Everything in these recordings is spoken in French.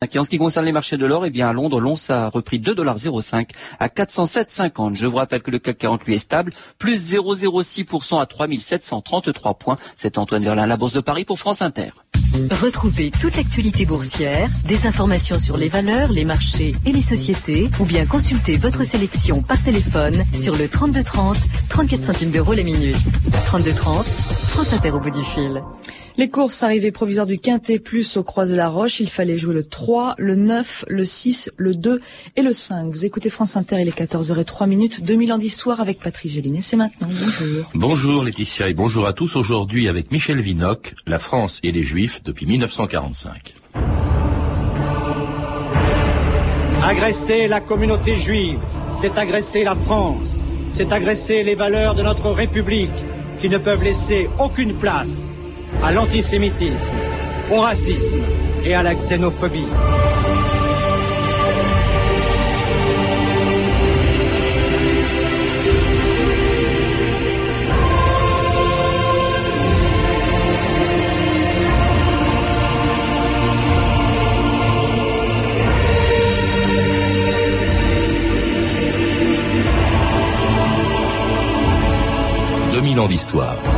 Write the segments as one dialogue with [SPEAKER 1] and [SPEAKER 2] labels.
[SPEAKER 1] En ce qui concerne les marchés de l'or, eh bien à Londres, l'once a repris 2,05$ à 407,50. Je vous rappelle que le CAC 40 lui est stable, plus 0,06% à 3733 points. C'est Antoine Verlin, la Bourse de Paris pour France Inter.
[SPEAKER 2] Retrouvez toute l'actualité boursière, des informations sur les valeurs, les marchés et les sociétés, ou bien consultez votre sélection par téléphone sur le 3230, 34 centimes d'euros la minute. 3230, France Inter au bout du fil.
[SPEAKER 3] Les courses arrivées provisoires du Quintet Plus au Croix de la Roche, il fallait jouer le 3, le 9, le 6, le 2 et le 5. Vous écoutez France Inter, il est 14h03 minutes, 2000 ans d'histoire avec Patrice Gélinet. C'est maintenant. Bonjour.
[SPEAKER 4] Bonjour Laetitia et bonjour à tous. Aujourd'hui avec Michel Vinoc, la France et les Juifs depuis 1945.
[SPEAKER 5] Agresser la communauté juive, c'est agresser la France, c'est agresser les valeurs de notre République qui ne peuvent laisser aucune place à l'antisémitisme, au racisme et à la xénophobie.
[SPEAKER 4] d'histoire.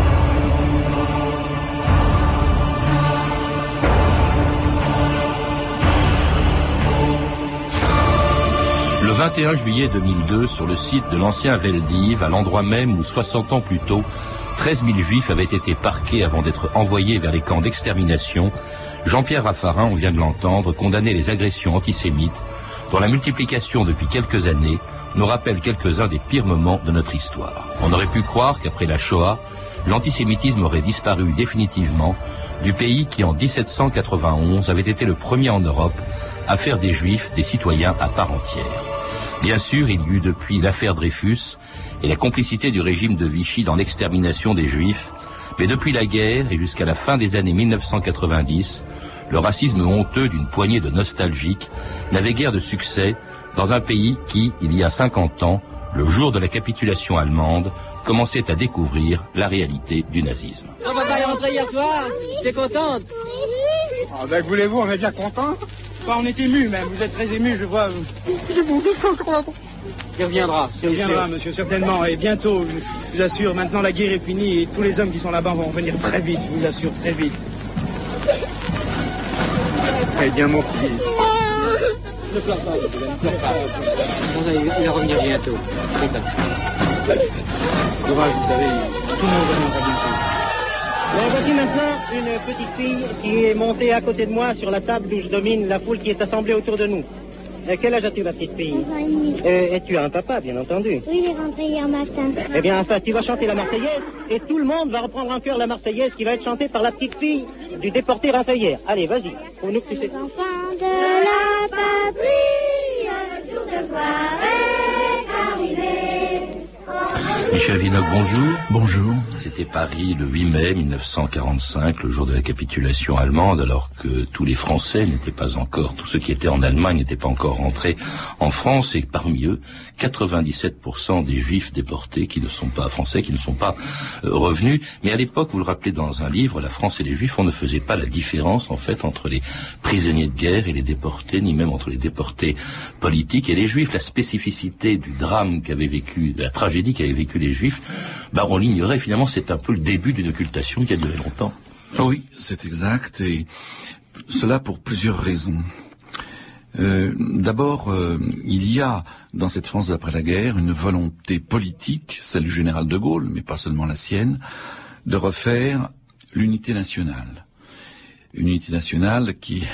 [SPEAKER 4] 21 juillet 2002, sur le site de l'ancien Veldiv, à l'endroit même où 60 ans plus tôt, 13 000 juifs avaient été parqués avant d'être envoyés vers les camps d'extermination, Jean-Pierre Raffarin, on vient de l'entendre, condamnait les agressions antisémites, dont la multiplication depuis quelques années nous rappelle quelques-uns des pires moments de notre histoire. On aurait pu croire qu'après la Shoah, l'antisémitisme aurait disparu définitivement du pays qui en 1791 avait été le premier en Europe à faire des juifs des citoyens à part entière. Bien sûr, il y eut depuis l'affaire Dreyfus et la complicité du régime de Vichy dans l'extermination des juifs, mais depuis la guerre et jusqu'à la fin des années 1990, le racisme honteux d'une poignée de nostalgiques n'avait guère de succès dans un pays qui, il y a 50 ans, le jour de la capitulation allemande, commençait à découvrir la réalité du nazisme.
[SPEAKER 6] On va pas y rentrer hier soir. T'es contente?
[SPEAKER 7] Ah ben voulez-vous, on est bien content.
[SPEAKER 5] on est ému même, vous êtes très ému, je vois.
[SPEAKER 7] Je vous encore
[SPEAKER 6] Il reviendra.
[SPEAKER 5] Il reviendra, monsieur, certainement, et bientôt, je vous assure, maintenant la guerre est finie et tous les hommes qui sont là-bas vont revenir très vite, je vous assure, très vite. Eh bien, mon petit.
[SPEAKER 6] Ne pleure pas, ne pleure pas. Il va revenir bientôt.
[SPEAKER 5] Courage, vous savez, tout le monde reviendra bientôt.
[SPEAKER 8] Bon, voici maintenant une petite fille qui est montée à côté de moi sur la table d'où je domine la foule qui est assemblée autour de nous. Euh, quel âge as-tu, ma petite fille euh, Et tu as un papa, bien entendu.
[SPEAKER 9] Oui, il est rentré hier matin.
[SPEAKER 8] Eh bien, enfin, tu vas chanter la Marseillaise et tout le monde va reprendre en cœur la Marseillaise qui va être chantée par la petite fille du déporté rentré hier. Allez, vas-y. Pour nous que tu sais.
[SPEAKER 9] Enfants de la patrie, un jour de gloire
[SPEAKER 4] Michel Vinoc, bonjour.
[SPEAKER 10] Bonjour.
[SPEAKER 4] C'était Paris le 8 mai 1945, le jour de la capitulation allemande, alors que tous les Français n'étaient pas encore, tous ceux qui étaient en Allemagne n'étaient pas encore rentrés en France, et parmi eux, 97% des Juifs déportés qui ne sont pas français, qui ne sont pas euh, revenus. Mais à l'époque, vous le rappelez dans un livre, la France et les Juifs, on ne faisait pas la différence en fait entre les prisonniers de guerre et les déportés, ni même entre les déportés politiques et les Juifs. La spécificité du drame qu'avait vécu, de la tragédie qu'avaient vécu les Juifs, bah, on l'ignorait. Finalement, c'est un peu le début d'une occultation qui a duré longtemps.
[SPEAKER 10] Oui, c'est exact, et cela pour plusieurs raisons. Euh, D'abord, euh, il y a dans cette France d'après la guerre une volonté politique, celle du général de Gaulle, mais pas seulement la sienne, de refaire l'unité nationale. Une unité nationale qui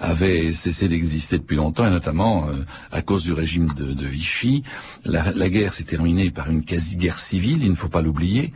[SPEAKER 10] avait cessé d'exister depuis longtemps, et notamment euh, à cause du régime de, Vichy. La, guerre s'est terminée par une quasi-guerre civile, il ne faut pas l'oublier,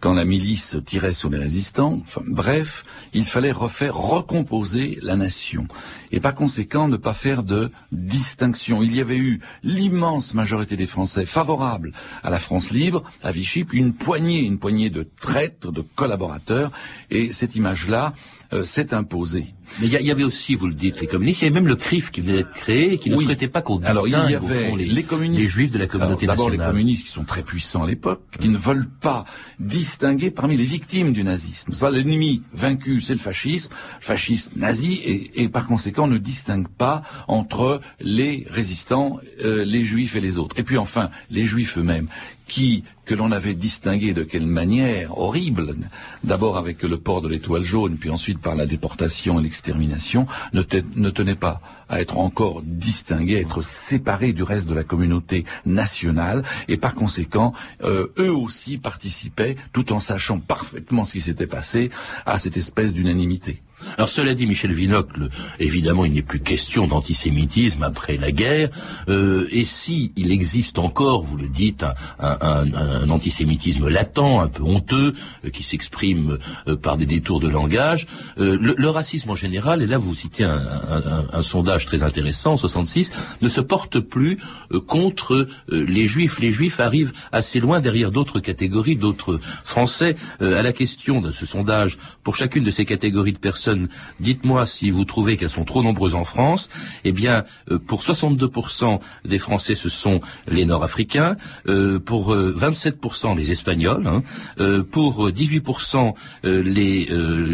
[SPEAKER 10] quand la milice tirait sur les résistants. Bref, il fallait refaire, recomposer la nation. Et par conséquent, ne pas faire de distinction. Il y avait eu l'immense majorité des Français favorables à la France libre, à Vichy, puis une poignée, une poignée de traîtres, de collaborateurs. Et cette image-là euh, s'est imposé.
[SPEAKER 4] Mais il y, avait aussi, vous le dites, les communistes, il y avait même le CRIF qui venait d'être créé, qui ne souhaitait pas qu'on distingue
[SPEAKER 10] Alors, il y avait
[SPEAKER 4] les,
[SPEAKER 10] les, communistes,
[SPEAKER 4] les juifs de la communauté
[SPEAKER 10] D'abord les communistes qui sont très puissants à l'époque, qui ne veulent pas distinguer parmi les victimes du nazisme. L'ennemi vaincu, c'est le fascisme, fascisme nazi, et, et, par conséquent ne distingue pas entre les résistants, euh, les juifs et les autres. Et puis enfin, les juifs eux-mêmes qui, que l'on avait distingué de quelle manière? Horrible, d'abord avec le port de l'étoile jaune, puis ensuite par la déportation et l'extermination, ne, tenait pas à être encore distingués, à être séparés du reste de la communauté nationale, et par conséquent, euh, eux aussi participaient, tout en sachant parfaitement ce qui s'était passé, à cette espèce d'unanimité.
[SPEAKER 4] Alors cela dit, Michel Vinocle, évidemment, il n'est plus question d'antisémitisme après la guerre. Euh, et si il existe encore, vous le dites, un, un, un, un antisémitisme latent, un peu honteux, euh, qui s'exprime euh, par des détours de langage, euh, le, le, racisme en général, et là vous citez un, sondage très intéressant, 66, ne se porte plus contre les juifs. Les juifs arrivent assez loin derrière d'autres catégories, d'autres Français. à la question de ce sondage, pour chacune de ces catégories de personnes dites-moi si vous trouvez qu'elles sont trop nombreuses en France. Eh bien, euh, pour 62% des Français, ce sont les Nord-Africains. Euh, pour euh, 27%, les Espagnols. Hein, euh, pour 18%, les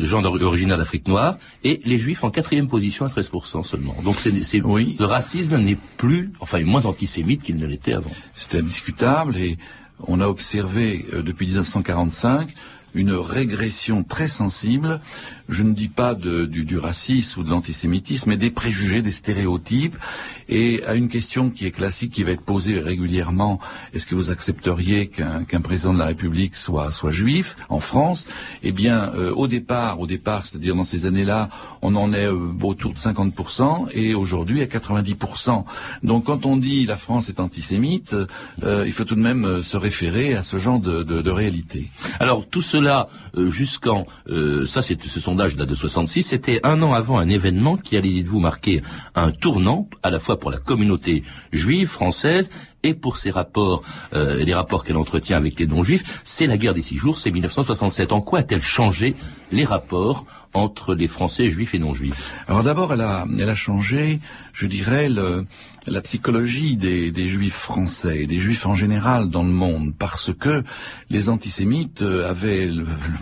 [SPEAKER 4] gens originaires d'Afrique noire. Et les Juifs en quatrième position à 13% seulement. Donc c'est,
[SPEAKER 10] oui.
[SPEAKER 4] le racisme n'est plus, enfin, moins antisémite qu'il ne l'était avant.
[SPEAKER 10] C'est indiscutable et on a observé depuis 1945 une régression très sensible je ne dis pas de, du, racisme ou de l'antisémitisme, mais des préjugés, des stéréotypes. Et à une question qui est classique, qui va être posée régulièrement, est-ce que vous accepteriez qu'un qu président de la République soit, soit juif en France? Eh bien, euh, au départ, au départ, c'est-à-dire dans ces années-là, on en est euh, autour de 50% et aujourd'hui à 90%. Donc quand on dit la France est antisémite, euh, il faut tout de même se référer à ce genre de, de, de réalité.
[SPEAKER 4] Alors tout cela, euh, jusqu'en... ça, c'est, ce sondage date de 66, c'était un an avant un événement qui allait, dites-vous, marquer un tournant, à la fois pour la communauté juive française et pour ses rapports, euh, les rapports qu'elle entretient avec les non-juifs, c'est la guerre des six jours, c'est 1967. En quoi a-t-elle changé les rapports entre les Français juifs et non-juifs?
[SPEAKER 10] Alors d'abord, elle a, elle a changé, je dirais, la psychologie des, juifs français et des juifs en général dans le monde, parce que les antisémites avaient,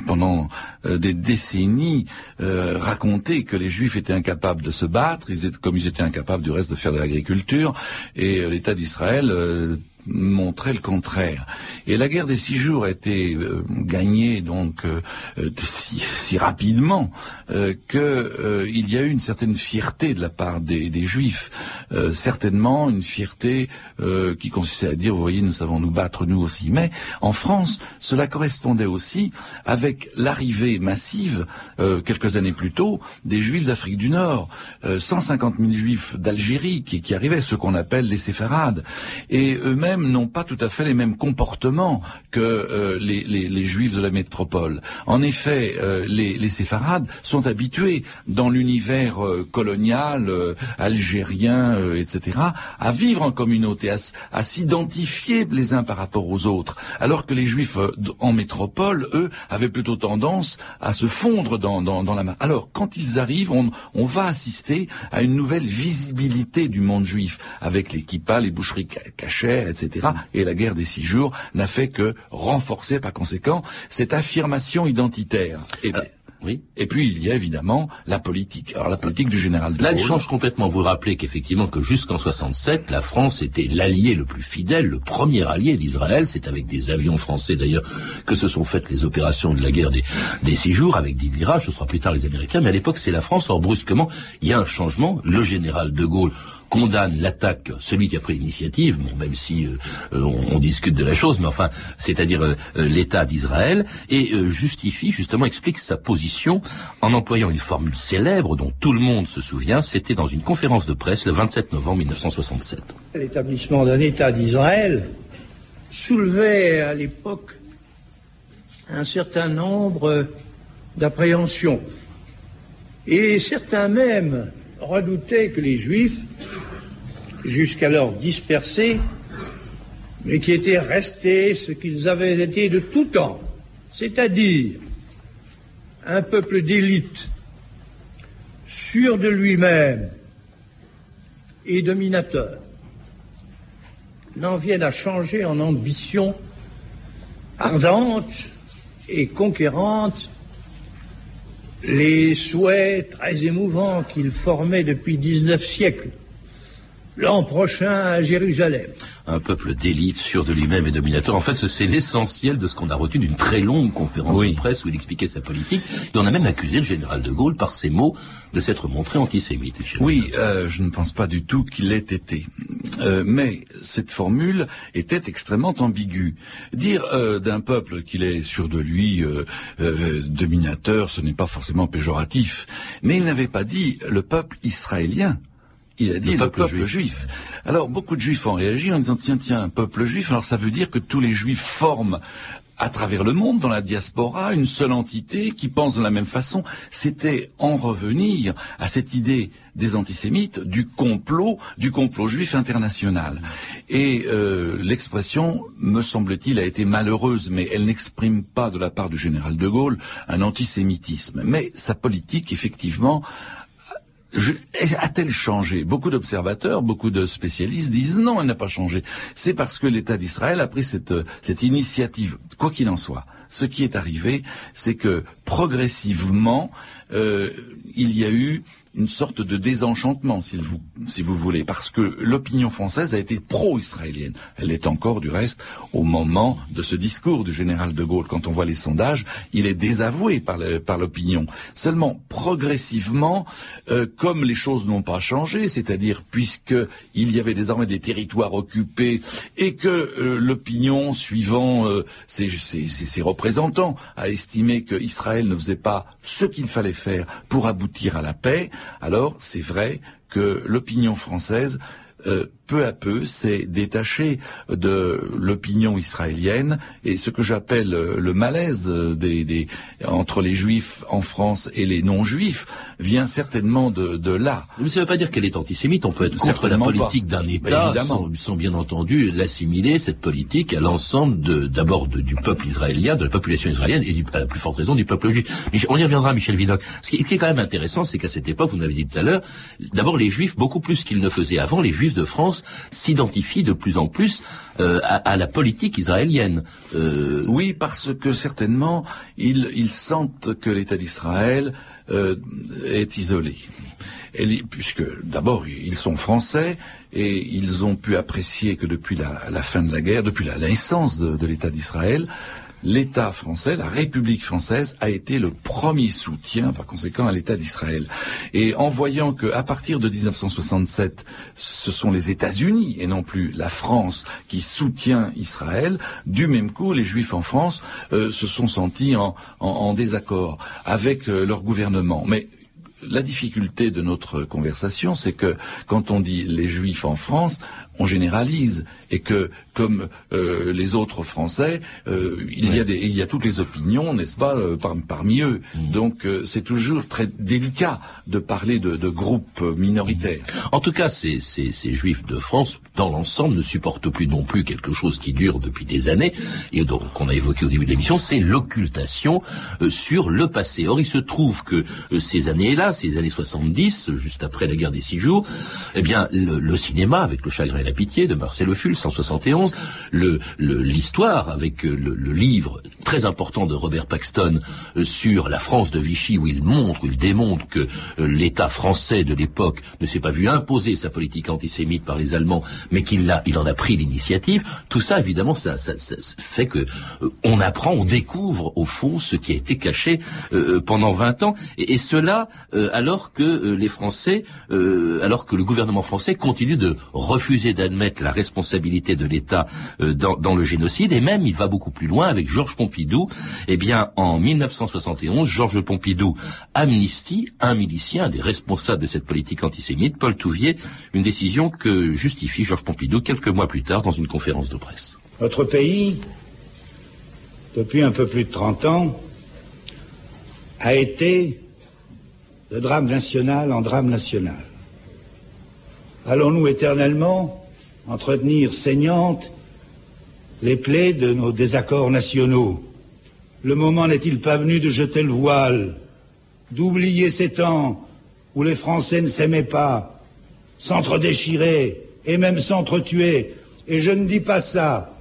[SPEAKER 10] pendant euh, des décennies, euh, raconté que les juifs étaient incapables de se battre, ils étaient, comme ils étaient incapables du reste de faire de l'agriculture, et euh, l'État d'Israël uh, montrait le contraire. Et la guerre des six jours a été euh, gagnée donc euh, si, rapidement euh, que il y a eu une certaine fierté de la part des, des Juifs, certainement une fierté qui consistait à dire, vous voyez, nous savons nous battre nous aussi. Mais en France, cela correspondait aussi avec l'arrivée massive quelques années plus tôt des Juifs d'Afrique du Nord, 150 000 Juifs d'Algérie qui, qui arrivaient, ce qu'on appelle les séfarades, et eux-mêmes n'ont pas tout à fait les mêmes comportements que euh, les, juifs de la métropole. En effet, euh, les, les, séfarades sont habitués dans l'univers euh, colonial, algérien, etc., à vivre en communauté, à, s'identifier les uns par rapport aux autres, alors que les juifs en métropole, eux, avaient plutôt tendance à se fondre dans, la masse. Alors, quand ils arrivent, on, on, va assister à une nouvelle visibilité du monde juif, avec les kippas, les boucheries cachères, etc. Et la guerre des six jours n'a fait que renforcer par conséquent cette affirmation identitaire. Et,
[SPEAKER 4] oui.
[SPEAKER 10] Et puis il y a évidemment la politique. Alors la politique du général de
[SPEAKER 4] Là,
[SPEAKER 10] Gaulle.
[SPEAKER 4] elle change complètement. Vous rappelez qu'effectivement que jusqu'en 67, la France était l'allié le plus fidèle, le premier allié d'Israël. C'est avec des avions français d'ailleurs que se sont faites les opérations de la guerre des, des six jours avec des mirages. Ce sera plus tard les Américains, mais à l'époque c'est la France. Or brusquement, il y a un changement. Le général de Gaulle condamne l'attaque, celui qui a pris l'initiative, même si euh, on, on, discute de la chose, mais enfin, c'est-à-dire euh, l'État d'Israël, et euh, justifie, justement, explique sa position en employant une formule célèbre dont tout le monde se souvient, c'était dans une conférence de presse le 27 novembre 1967.
[SPEAKER 11] L'établissement d'un État d'Israël soulevait à l'époque un certain nombre d'appréhensions, et certains même redoutaient que les Juifs, jusqu'alors dispersés, mais qui étaient restés ce qu'ils avaient été de tout temps, c'est-à-dire un peuple d'élite sûr de lui-même et dominateur, n'en vienne à changer en ambition ardente et conquérante. Les souhaits très émouvants qu'il formait depuis 19 siècles l'an prochain à Jérusalem.
[SPEAKER 4] Un peuple d'élite, sûr de lui-même et dominateur. En fait, c'est l'essentiel de ce qu'on a retenu d'une très longue conférence de presse où il expliquait sa politique. Et on a même accusé le général de Gaulle par ses mots de s'être montré antisémite.
[SPEAKER 10] Oui, euh, je ne pense pas du tout qu'il l'ait été. Euh, mais cette formule était extrêmement ambiguë. Dire euh, d'un peuple qu'il est sûr de lui, euh, euh, dominateur, ce n'est pas forcément péjoratif. Mais il n'avait pas dit le peuple israélien. Il a dit le, peuple, juif. Alors beaucoup de juifs ont réagi en disant tiens tiens un peuple juif. Alors ça veut dire que tous les juifs forment à travers le monde, dans la diaspora, une seule entité qui pense de la même façon. C'était en revenir à cette idée des antisémites, du complot, du complot juif international. Et euh, l'expression, me semble-t-il, a été malheureuse, mais elle n'exprime pas de la part du général de Gaulle un antisémitisme. Mais sa politique, effectivement, a-t-elle changé? Beaucoup d'observateurs, beaucoup de spécialistes disent non, elle n'a pas changé. C'est parce que l'État d'Israël a pris cette, cette initiative. Quoi qu'il en soit, ce qui est arrivé, c'est que progressivement, euh, il y a eu une sorte de désenchantement, si vous, si vous voulez, parce que l'opinion française a été pro-israélienne. Elle est encore, du reste, au moment de ce discours du général de Gaulle. Quand on voit les sondages, il est désavoué par l'opinion. Seulement, progressivement, euh, comme les choses n'ont pas changé, c'est-à-dire puisque il y avait désormais des territoires occupés et que euh, l'opinion, suivant euh, ses, ses, ses représentants, a estimé qu'Israël ne faisait pas ce qu'il fallait faire pour aboutir à la paix, alors c'est vrai que l'opinion française euh, peu à peu s'est détaché de l'opinion israélienne et ce que j'appelle euh, le malaise des, entre les juifs en France et les non-juifs vient certainement de, là.
[SPEAKER 4] Mais ça ne veut pas dire qu'elle est antisémite, on peut être contre la politique d'un État sans, bien entendu l'assimiler, cette politique, à l'ensemble d'abord du peuple israélien, de la population israélienne et du, à la plus forte raison du peuple juif. on y reviendra, Michel Vidocq. Ce qui, est quand même intéressant, c'est qu'à cette époque, vous l'avez dit tout à l'heure, d'abord les juifs, beaucoup plus qu'ils ne faisaient avant, les juifs de France s'identifie de plus en plus euh, à, la politique israélienne.
[SPEAKER 10] Euh, oui, parce que certainement, ils, sentent que l'État d'Israël euh, est isolé. puisque d'abord ils sont français et ils ont pu apprécier que depuis la, fin de la guerre, depuis la naissance de l'État d'Israël, l'État français, la République française, a été le premier soutien, par conséquent, à l'État d'Israël. Et en voyant qu'à partir de 1967, ce sont les États-Unis et non plus la France qui soutient Israël, du même coup, les Juifs en France euh, se sont sentis en, désaccord avec euh, leur gouvernement. Mais la difficulté de notre conversation, c'est que quand on dit les Juifs en France, on généralise et que comme euh, les autres Français, euh, il y a des, il y a toutes les opinions, n'est-ce pas, euh, parmi eux. Mm. Donc c'est toujours très délicat de parler de, de groupes minoritaires.
[SPEAKER 4] En tout cas, ces, ces, ces Juifs de France, dans l'ensemble, ne supportent plus non plus quelque chose qui dure depuis des années et donc qu'on a évoqué au début de l'émission, c'est l'occultation sur le passé. Or, il se trouve que ces années-là, ces années 70, juste après la guerre des six jours, eh bien, le, le cinéma, avec le chagrin la pitié de Marcel Ophuls, 171 le l'histoire avec euh, le, livre très important de Robert Paxton euh, sur la France de Vichy où il montre, où il démontre que euh, l'État français de l'époque ne s'est pas vu imposer sa politique antisémite par les Allemands, mais qu'il il en a pris l'initiative. Tout ça, évidemment, ça, ça, fait que on apprend, on découvre au fond ce qui a été caché pendant 20 ans, et, et cela alors que les Français, alors que le gouvernement français continue de refuser d'admettre la responsabilité de l'État euh, dans, le génocide, et même il va beaucoup plus loin avec Georges Pompidou. Eh bien, en 1971, Georges Pompidou amnistie un milicien, des responsables de cette politique antisémite, Paul Touvier, une décision que justifie Georges Pompidou quelques mois plus tard dans une conférence de presse.
[SPEAKER 11] Notre pays, depuis un peu plus de 30 ans, a été de drame national en drame national. Allons-nous éternellement entretenir saignantes les plaies de nos désaccords nationaux. Le moment n'est-il pas venu de jeter le voile, d'oublier ces temps où les Français ne s'aimaient pas, s'entre-déchiraient et même s'entretuaient. Et je ne dis pas ça,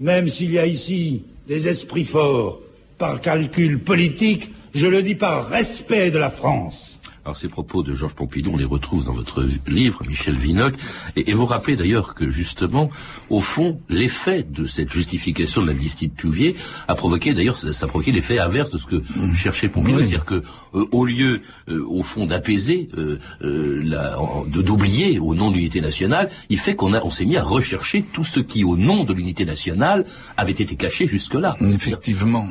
[SPEAKER 11] même s'il y a ici des esprits forts, par calcul politique, je le dis par respect de la France.
[SPEAKER 4] Alors ces propos de Georges Pompidou, on les retrouve dans votre livre, Michel Vinocq, et, et vous rappelez d'ailleurs que justement, au fond, l'effet de cette justification de l'amnistie de Touvier a provoqué, d'ailleurs, ça, ça a provoqué l'effet inverse de ce que cherchait Pompidou,
[SPEAKER 10] Oui.
[SPEAKER 4] c'est-à-dire que euh, au lieu, euh, au fond, d'apaiser, euh, euh, la- de d'oublier au nom de l'unité nationale, il fait qu'on a, on s'est mis à rechercher tout ce qui, au nom de l'unité nationale, avait été caché jusque-là.
[SPEAKER 10] Effectivement.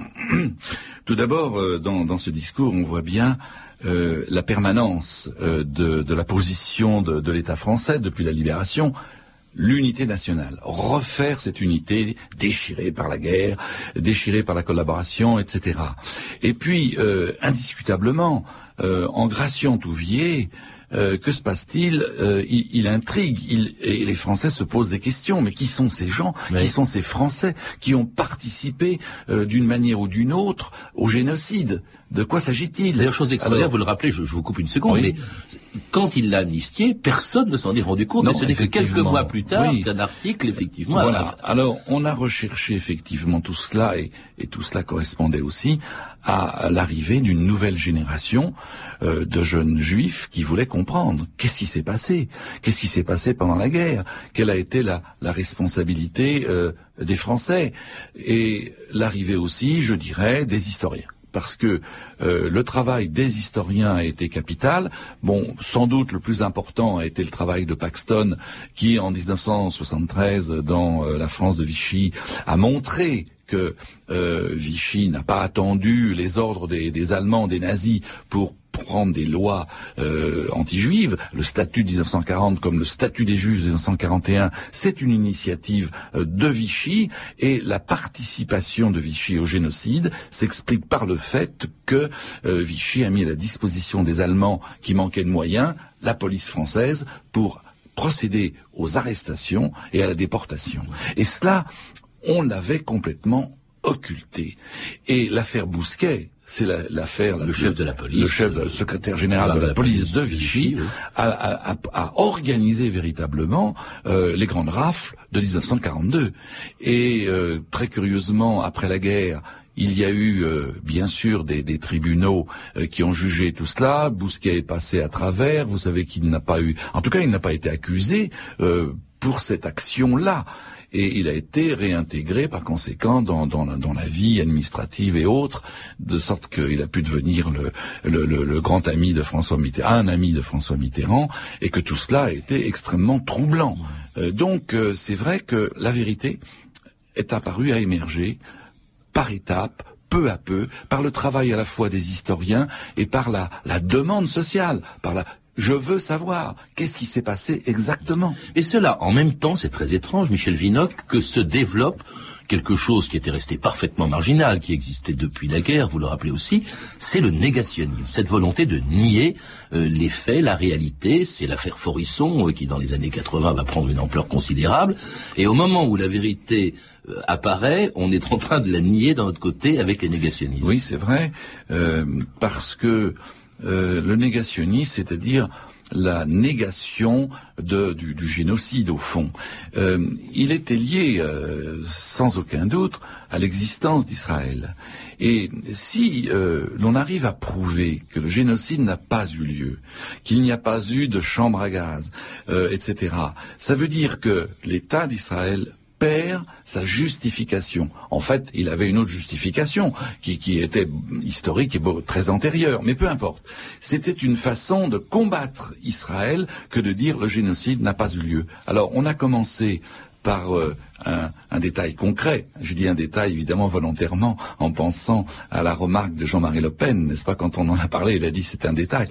[SPEAKER 10] Tout d'abord, euh, dans, ce discours, on voit bien euh, la permanence euh, de, la position de, l'État français depuis la libération. L'unité nationale, refaire cette unité déchirée par la guerre, déchirée par la collaboration, etc. Et puis, indiscutablement, en graciant Touvier, euh, que se passe-t-il Euh, il, il intrigue, il, et les Français se posent des questions. Mais qui sont ces gens? Qui sont ces Français qui ont participé euh, d'une manière ou d'une autre au génocide? De quoi s'agit-il?
[SPEAKER 4] D'ailleurs, chose extraordinaire,
[SPEAKER 10] Alors-
[SPEAKER 4] vous le rappelez, je, je vous coupe une seconde,
[SPEAKER 10] Oui.
[SPEAKER 4] mais quand il l'a amnistié, personne ne s'en est rendu compte.
[SPEAKER 10] Non,
[SPEAKER 4] et ce n'est que quelques mois plus tard
[SPEAKER 10] Oui.
[SPEAKER 4] qu'un article, effectivement, a-
[SPEAKER 10] Voilà. Alors, on a recherché effectivement tout cela et, et tout cela correspondait aussi à l'arrivée d'une nouvelle génération euh, de jeunes juifs qui voulaient comprendre qu'est-ce qui s'est passé, qu'est-ce qui s'est passé pendant la guerre, quelle a été la, la responsabilité euh, des Français? Et l'arrivée aussi, je dirais, des historiens parce que euh, le travail des historiens a été capital. Bon, sans doute le plus important a été le travail de Paxton, qui en 1973, dans euh, la France de Vichy, a montré que euh, Vichy n'a pas attendu les ordres des, des Allemands, des nazis, pour prendre des lois euh, anti-juives. Le statut de 1940 comme le statut des juifs de 1941, c'est une initiative euh, de Vichy et la participation de Vichy au génocide s'explique par le fait que euh, Vichy a mis à la disposition des Allemands qui manquaient de moyens la police française pour procéder aux arrestations et à la déportation. Et cela, on l'avait complètement occulté. Et l'affaire Bousquet, c'est la- l'affaire... la
[SPEAKER 4] Le chef de la police.
[SPEAKER 10] Le chef, le secrétaire général de la, police de Vichy, a, a- a- a organisé véritablement euh, les grandes rafles de 1942. Et euh, très curieusement, après la guerre, il y a eu euh, bien sûr des, des tribunaux euh, qui ont jugé tout cela. Bousquet est passé à travers. Vous savez qu'il n'a pas eu, en tout cas, il n'a pas été accusé euh, pour cette action-là. Et il a été réintégré par conséquent dans, la, vie administrative et autres, de sorte qu'il a pu devenir le grand ami de François Mitterrand, un ami de François Mitterrand, et que tout cela a été extrêmement troublant. Euh, donc euh, c'est vrai que la vérité est apparue à émerger par étapes, peu à peu, par le travail à la fois des historiens et par la, la demande sociale, par la je veux savoir qu'est-ce qui s'est passé exactement?
[SPEAKER 4] Et cela, en même temps, c'est très étrange, Michel Vinocq, que se développe quelque chose qui était resté parfaitement marginal, qui existait depuis la guerre, vous le rappelez aussi, c'est le négationnisme, cette volonté de nier euh, les faits, la réalité. C'est l'affaire Forisson euh, qui, dans les années 80, va prendre une ampleur considérable. Et au moment où la vérité euh, apparaît, on est en train de la nier d'un autre côté avec les négationnistes.
[SPEAKER 10] Oui, c'est vrai, euh, parce que euh, le négationnisme, c'est-à-dire la négation du, génocide au fond, euh, il était lié euh, sans aucun doute à l'existence d'Israël. Et si euh, l'on arrive à prouver que le génocide n'a pas eu lieu, qu'il n'y a pas eu de chambre à gaz, etc., ça veut dire que l'État d'Israël perd sa justification. En fait, il avait une autre justification qui, qui était historique et très antérieure, mais peu importe. C'était une façon de combattre Israël que de dire le génocide n'a pas eu lieu. Alors, on a commencé par euh, un, un détail concret. Je dis un détail évidemment volontairement en pensant à la remarque de Jean-Marie Le Pen, n'est-ce pas? Quand on en a parlé, il a dit c'est un détail.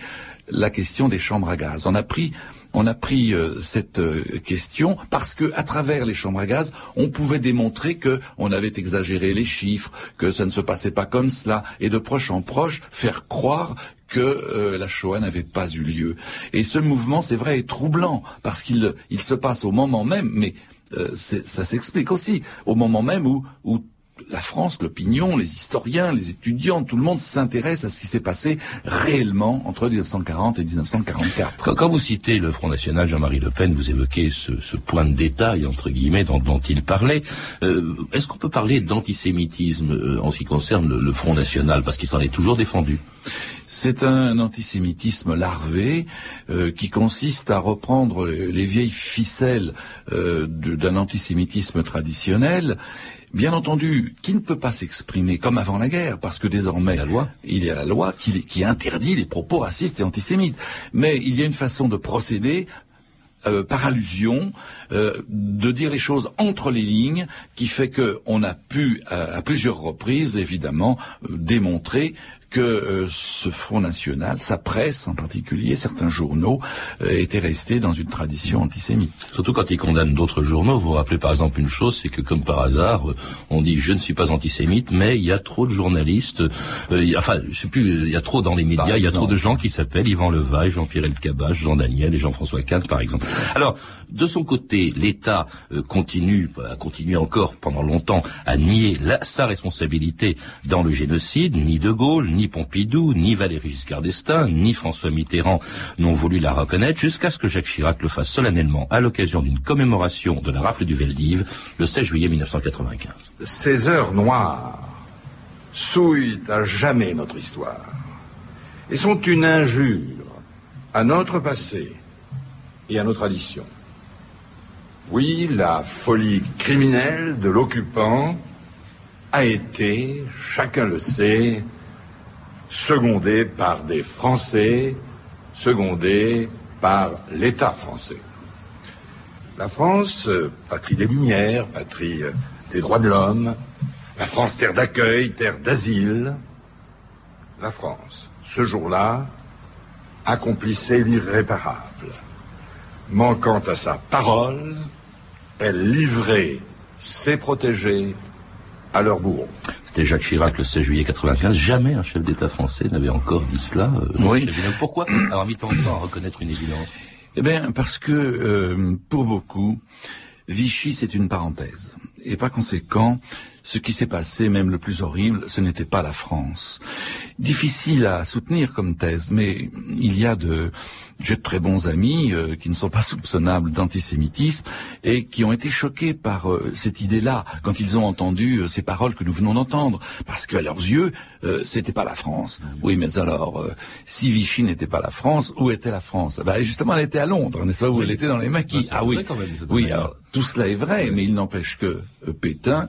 [SPEAKER 10] La question des chambres à gaz. On a pris on a pris euh, cette euh, question parce que à travers les chambres à gaz, on pouvait démontrer que on avait exagéré les chiffres, que ça ne se passait pas comme cela, et de proche en proche faire croire que euh, la Shoah n'avait pas eu lieu. Et ce mouvement, c'est vrai, est troublant parce qu'il il se passe au moment même, mais ça s'explique aussi au moment même où la France, l'opinion, les historiens, les étudiants, tout le monde s'intéresse à ce qui s'est passé réellement entre 1940 et 1944.
[SPEAKER 4] Quand, vous citez le Front National, Jean-Marie Le Pen, vous évoquez ce, point de détail, entre guillemets, dont, il parlait. Euh, est-ce qu'on peut parler d'antisémitisme euh, en ce qui concerne le, Front National Parce qu'il s'en est toujours défendu?
[SPEAKER 10] C'est un antisémitisme larvé euh, qui consiste à reprendre les, vieilles ficelles d'un antisémitisme traditionnel bien entendu, qui ne peut pas s'exprimer comme avant la guerre, parce que désormais, la loi. il y a la loi qui, qui interdit les propos racistes et antisémites. Mais il y a une façon de procéder euh, par allusion, euh, de dire les choses entre les lignes, qui fait qu'on a pu, à, plusieurs reprises, évidemment, euh, démontrer que euh, ce Front National, sa presse en particulier, certains journaux, euh, étaient restés dans une tradition antisémite.
[SPEAKER 4] Surtout quand ils condamnent d'autres journaux. Vous vous rappelez par exemple une chose, c'est que comme par hasard, euh, on dit je ne suis pas antisémite, mais il y a trop de journalistes, enfin je sais plus, il y a trop dans les médias, il y a trop de gens qui s'appellent Yvan Levaille, Jean-Pierre Elkabbach, Jean Daniel et Jean-François Kahn par exemple. Alors, de son côté, l'État continue, a continué encore pendant longtemps à nier sa responsabilité dans le génocide, ni De Gaulle, ni Pompidou, ni Valéry Giscard d'Estaing, ni François Mitterrand n'ont voulu la reconnaître jusqu'à ce que Jacques Chirac le fasse solennellement à l'occasion d'une commémoration de la rafle du Veldiv le 16 juillet 1995.
[SPEAKER 12] Ces heures noires souillent à jamais notre histoire et sont une injure à notre passé et à nos traditions. Oui, la folie criminelle de l'occupant a été, chacun le sait, secondé par des Français, secondé par l'État français. La France, patrie des Lumières, patrie des droits de l'homme, la France terre d'accueil, terre d'asile, la France, ce jour-là, accomplissait l'irréparable. Manquant à sa parole, elle livrait ses protégés à leur bourreau.
[SPEAKER 4] C'était Jacques Chirac le 16 juillet 95. Jamais un chef d'État français n'avait encore dit cela. Euh,
[SPEAKER 10] oui.
[SPEAKER 4] Pourquoi avoir mis tant de temps à reconnaître une évidence?
[SPEAKER 10] Eh bien, parce que euh, pour beaucoup, Vichy c'est une parenthèse. Et par conséquent, ce qui s'est passé, même le plus horrible, ce n'était pas la France. Difficile à soutenir comme thèse, mais il y a de j'ai de très bons amis euh, qui ne sont pas soupçonnables d'antisémitisme et qui ont été choqués par euh, cette idée-là quand ils ont entendu euh, ces paroles que nous venons d'entendre, parce qu'à leurs yeux, c'était pas la France. Oui, mais alors, si Vichy n'était pas la France, où était la France? Bah, Justement, elle était à Londres, n'est-ce pas? Où elle était dans les maquis.
[SPEAKER 4] ah
[SPEAKER 10] oui, oui.
[SPEAKER 4] Alors
[SPEAKER 10] tout cela est vrai, mais il n'empêche que Pétain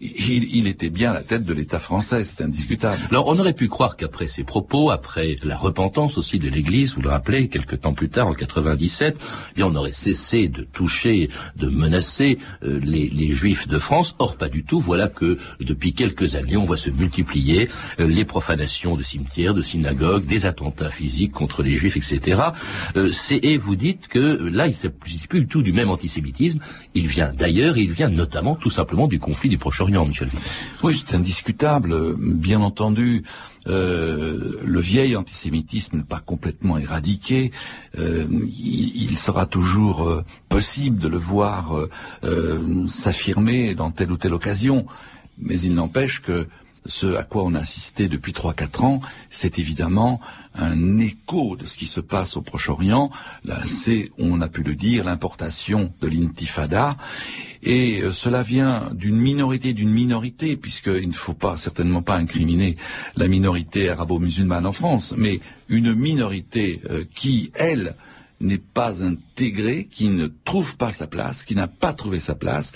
[SPEAKER 10] il, était bien à la tête de l'État français, c'est indiscutable.
[SPEAKER 4] Alors on aurait pu croire qu'après ces propos, après la repentance aussi de l'Église, vous le rappelez, quelques temps plus tard, en 97, eh bien on aurait cessé de toucher, de menacer euh, les, Juifs de France. Or pas du tout. Voilà que depuis quelques années, on voit se multiplier euh, les profanations de cimetières, de synagogues, des attentats physiques contre les Juifs, etc. Euh, et vous dites que là, il ne s'agit plus du tout du même antisémitisme. Il vient d'ailleurs, il vient notamment tout simplement du conflit du Proche-Orient
[SPEAKER 10] oui, c'est indiscutable. Bien entendu, euh, le vieil antisémitisme n'est pas complètement éradiqué. Euh, il, sera toujours euh, possible de le voir s'affirmer dans telle ou telle occasion. Mais il n'empêche que ce à quoi on a assisté depuis trois quatre ans, c'est évidemment un écho de ce qui se passe au Proche-Orient. Là, c'est, on a pu le dire, l'importation de l'intifada. Et euh, cela vient d'une minorité d'une minorité, puisqu'il ne faut pas certainement pas incriminer la minorité arabo-musulmane en France, mais une minorité euh, qui, elle, n'est pas intégrée, qui ne trouve pas sa place, qui n'a pas trouvé sa place,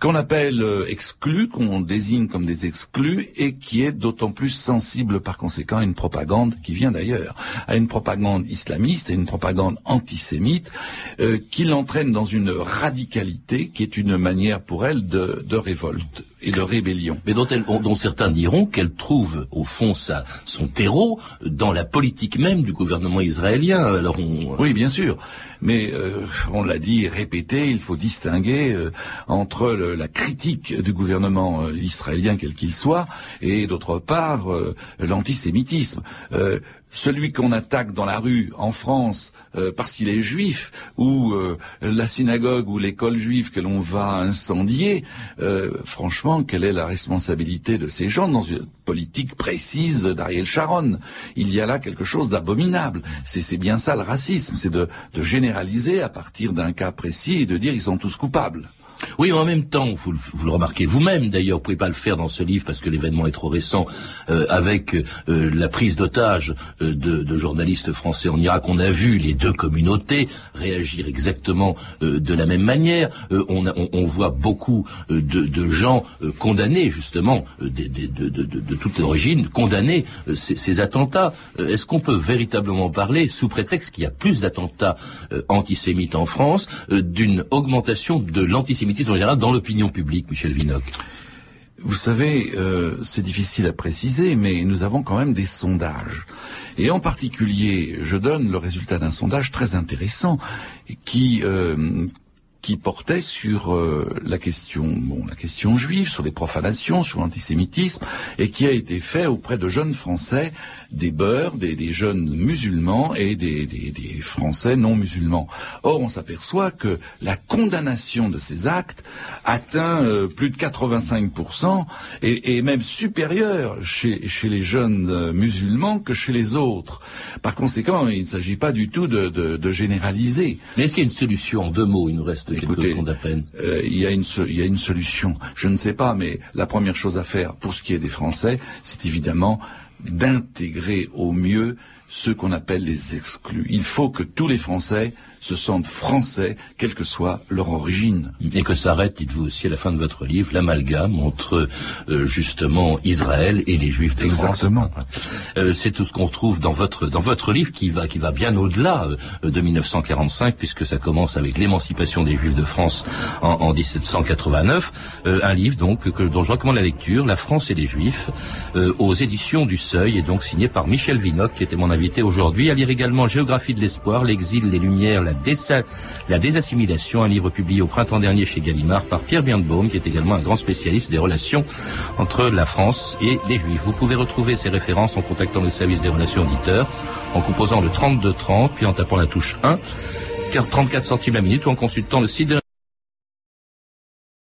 [SPEAKER 10] qu'on appelle euh, exclus, qu'on désigne comme des exclus, et qui est d'autant plus sensible par conséquent à une propagande qui vient d'ailleurs, à une propagande islamiste et une propagande antisémite, euh, qui l'entraîne dans une radicalité qui est une manière pour elle de, de révolte et de rébellion.
[SPEAKER 4] Mais dont, elle, dont certains diront qu'elle trouve au fond sa, son terreau dans la politique même du gouvernement israélien. Alors on...
[SPEAKER 10] Oui, bien sûr. Mais euh, on l'a dit, répété, il faut distinguer euh, entre la critique du gouvernement euh, israélien, quel qu'il soit, et d'autre part l'antisémitisme celui qu'on attaque dans la rue en France euh, parce qu'il est juif, ou euh, la synagogue ou l'école juive que l'on va incendier, euh, franchement, quelle est la responsabilité de ces gens dans une politique précise d'Ariel Sharon? Il y a là quelque chose d'abominable. C'est bien ça le racisme, c'est de, de généraliser à partir d'un cas précis et de dire ils sont tous coupables.
[SPEAKER 4] Oui, en même temps, vous, vous le remarquez vous-même d'ailleurs, vous pouvez pas le faire dans ce livre parce que l'événement est trop récent, euh, avec euh, la prise d'otage euh, de, de, journalistes français en Irak. On a vu les deux communautés réagir exactement de la même manière. On, on, on, voit beaucoup de, de gens condamnés justement de, de, toute origine, condamner ces, ces, attentats. Est-ce qu'on peut véritablement parler, sous prétexte qu'il y a plus d'attentats antisémites en France, d'une augmentation de l'antisémitisme en général dans l'opinion publique, Michel Vinoc
[SPEAKER 10] Vous savez, euh, c'est difficile à préciser, mais nous avons quand même des sondages. Et en particulier, je donne le résultat d'un sondage très intéressant qui euh, qui portait sur euh, la question, bon, la question juive, sur les profanations, sur l'antisémitisme, et qui a été fait auprès de jeunes Français, des beurs, des, jeunes musulmans et des, des, des, Français non musulmans. Or, on s'aperçoit que la condamnation de ces actes atteint euh, plus de 85% et, et même supérieure chez, chez les jeunes euh, musulmans que chez les autres. Par conséquent, il ne s'agit pas du tout de, de, de généraliser.
[SPEAKER 4] Mais est-ce qu'il y a une solution? En deux mots Il nous reste
[SPEAKER 10] Écoutez, euh, il, y a une, il y a une solution. Je ne sais pas, mais la première chose à faire pour ce qui est des Français, c'est évidemment d'intégrer au mieux ceux qu'on appelle les exclus. Il faut que tous les Français se sentent français, quelle que soit leur origine.
[SPEAKER 4] Et que s'arrête, dites-vous aussi à la fin de votre livre, l'amalgame entre euh, justement Israël et les Juifs de
[SPEAKER 10] Exactement.
[SPEAKER 4] Euh, c'est tout ce qu'on trouve dans votre dans votre livre qui va qui va bien au-delà euh, de 1945 puisque ça commence avec l'émancipation des Juifs de France en, en 1789. un livre donc que, dont je recommande la lecture, La France et les Juifs, aux éditions du Seuil et donc signé par Michel Vinoc qui était mon invité aujourd'hui. À lire également Géographie de l'espoir, l'exil, les lumières, la la, désassimilation, un livre publié au printemps dernier chez Gallimard par Pierre Birnbaum, qui est également un grand spécialiste des relations entre la France et les Juifs. Vous pouvez retrouver ces références en contactant le service des relations auditeurs, en composant le 3230, puis en tapant la touche 1, 34 centimes la minute, ou en consultant le site de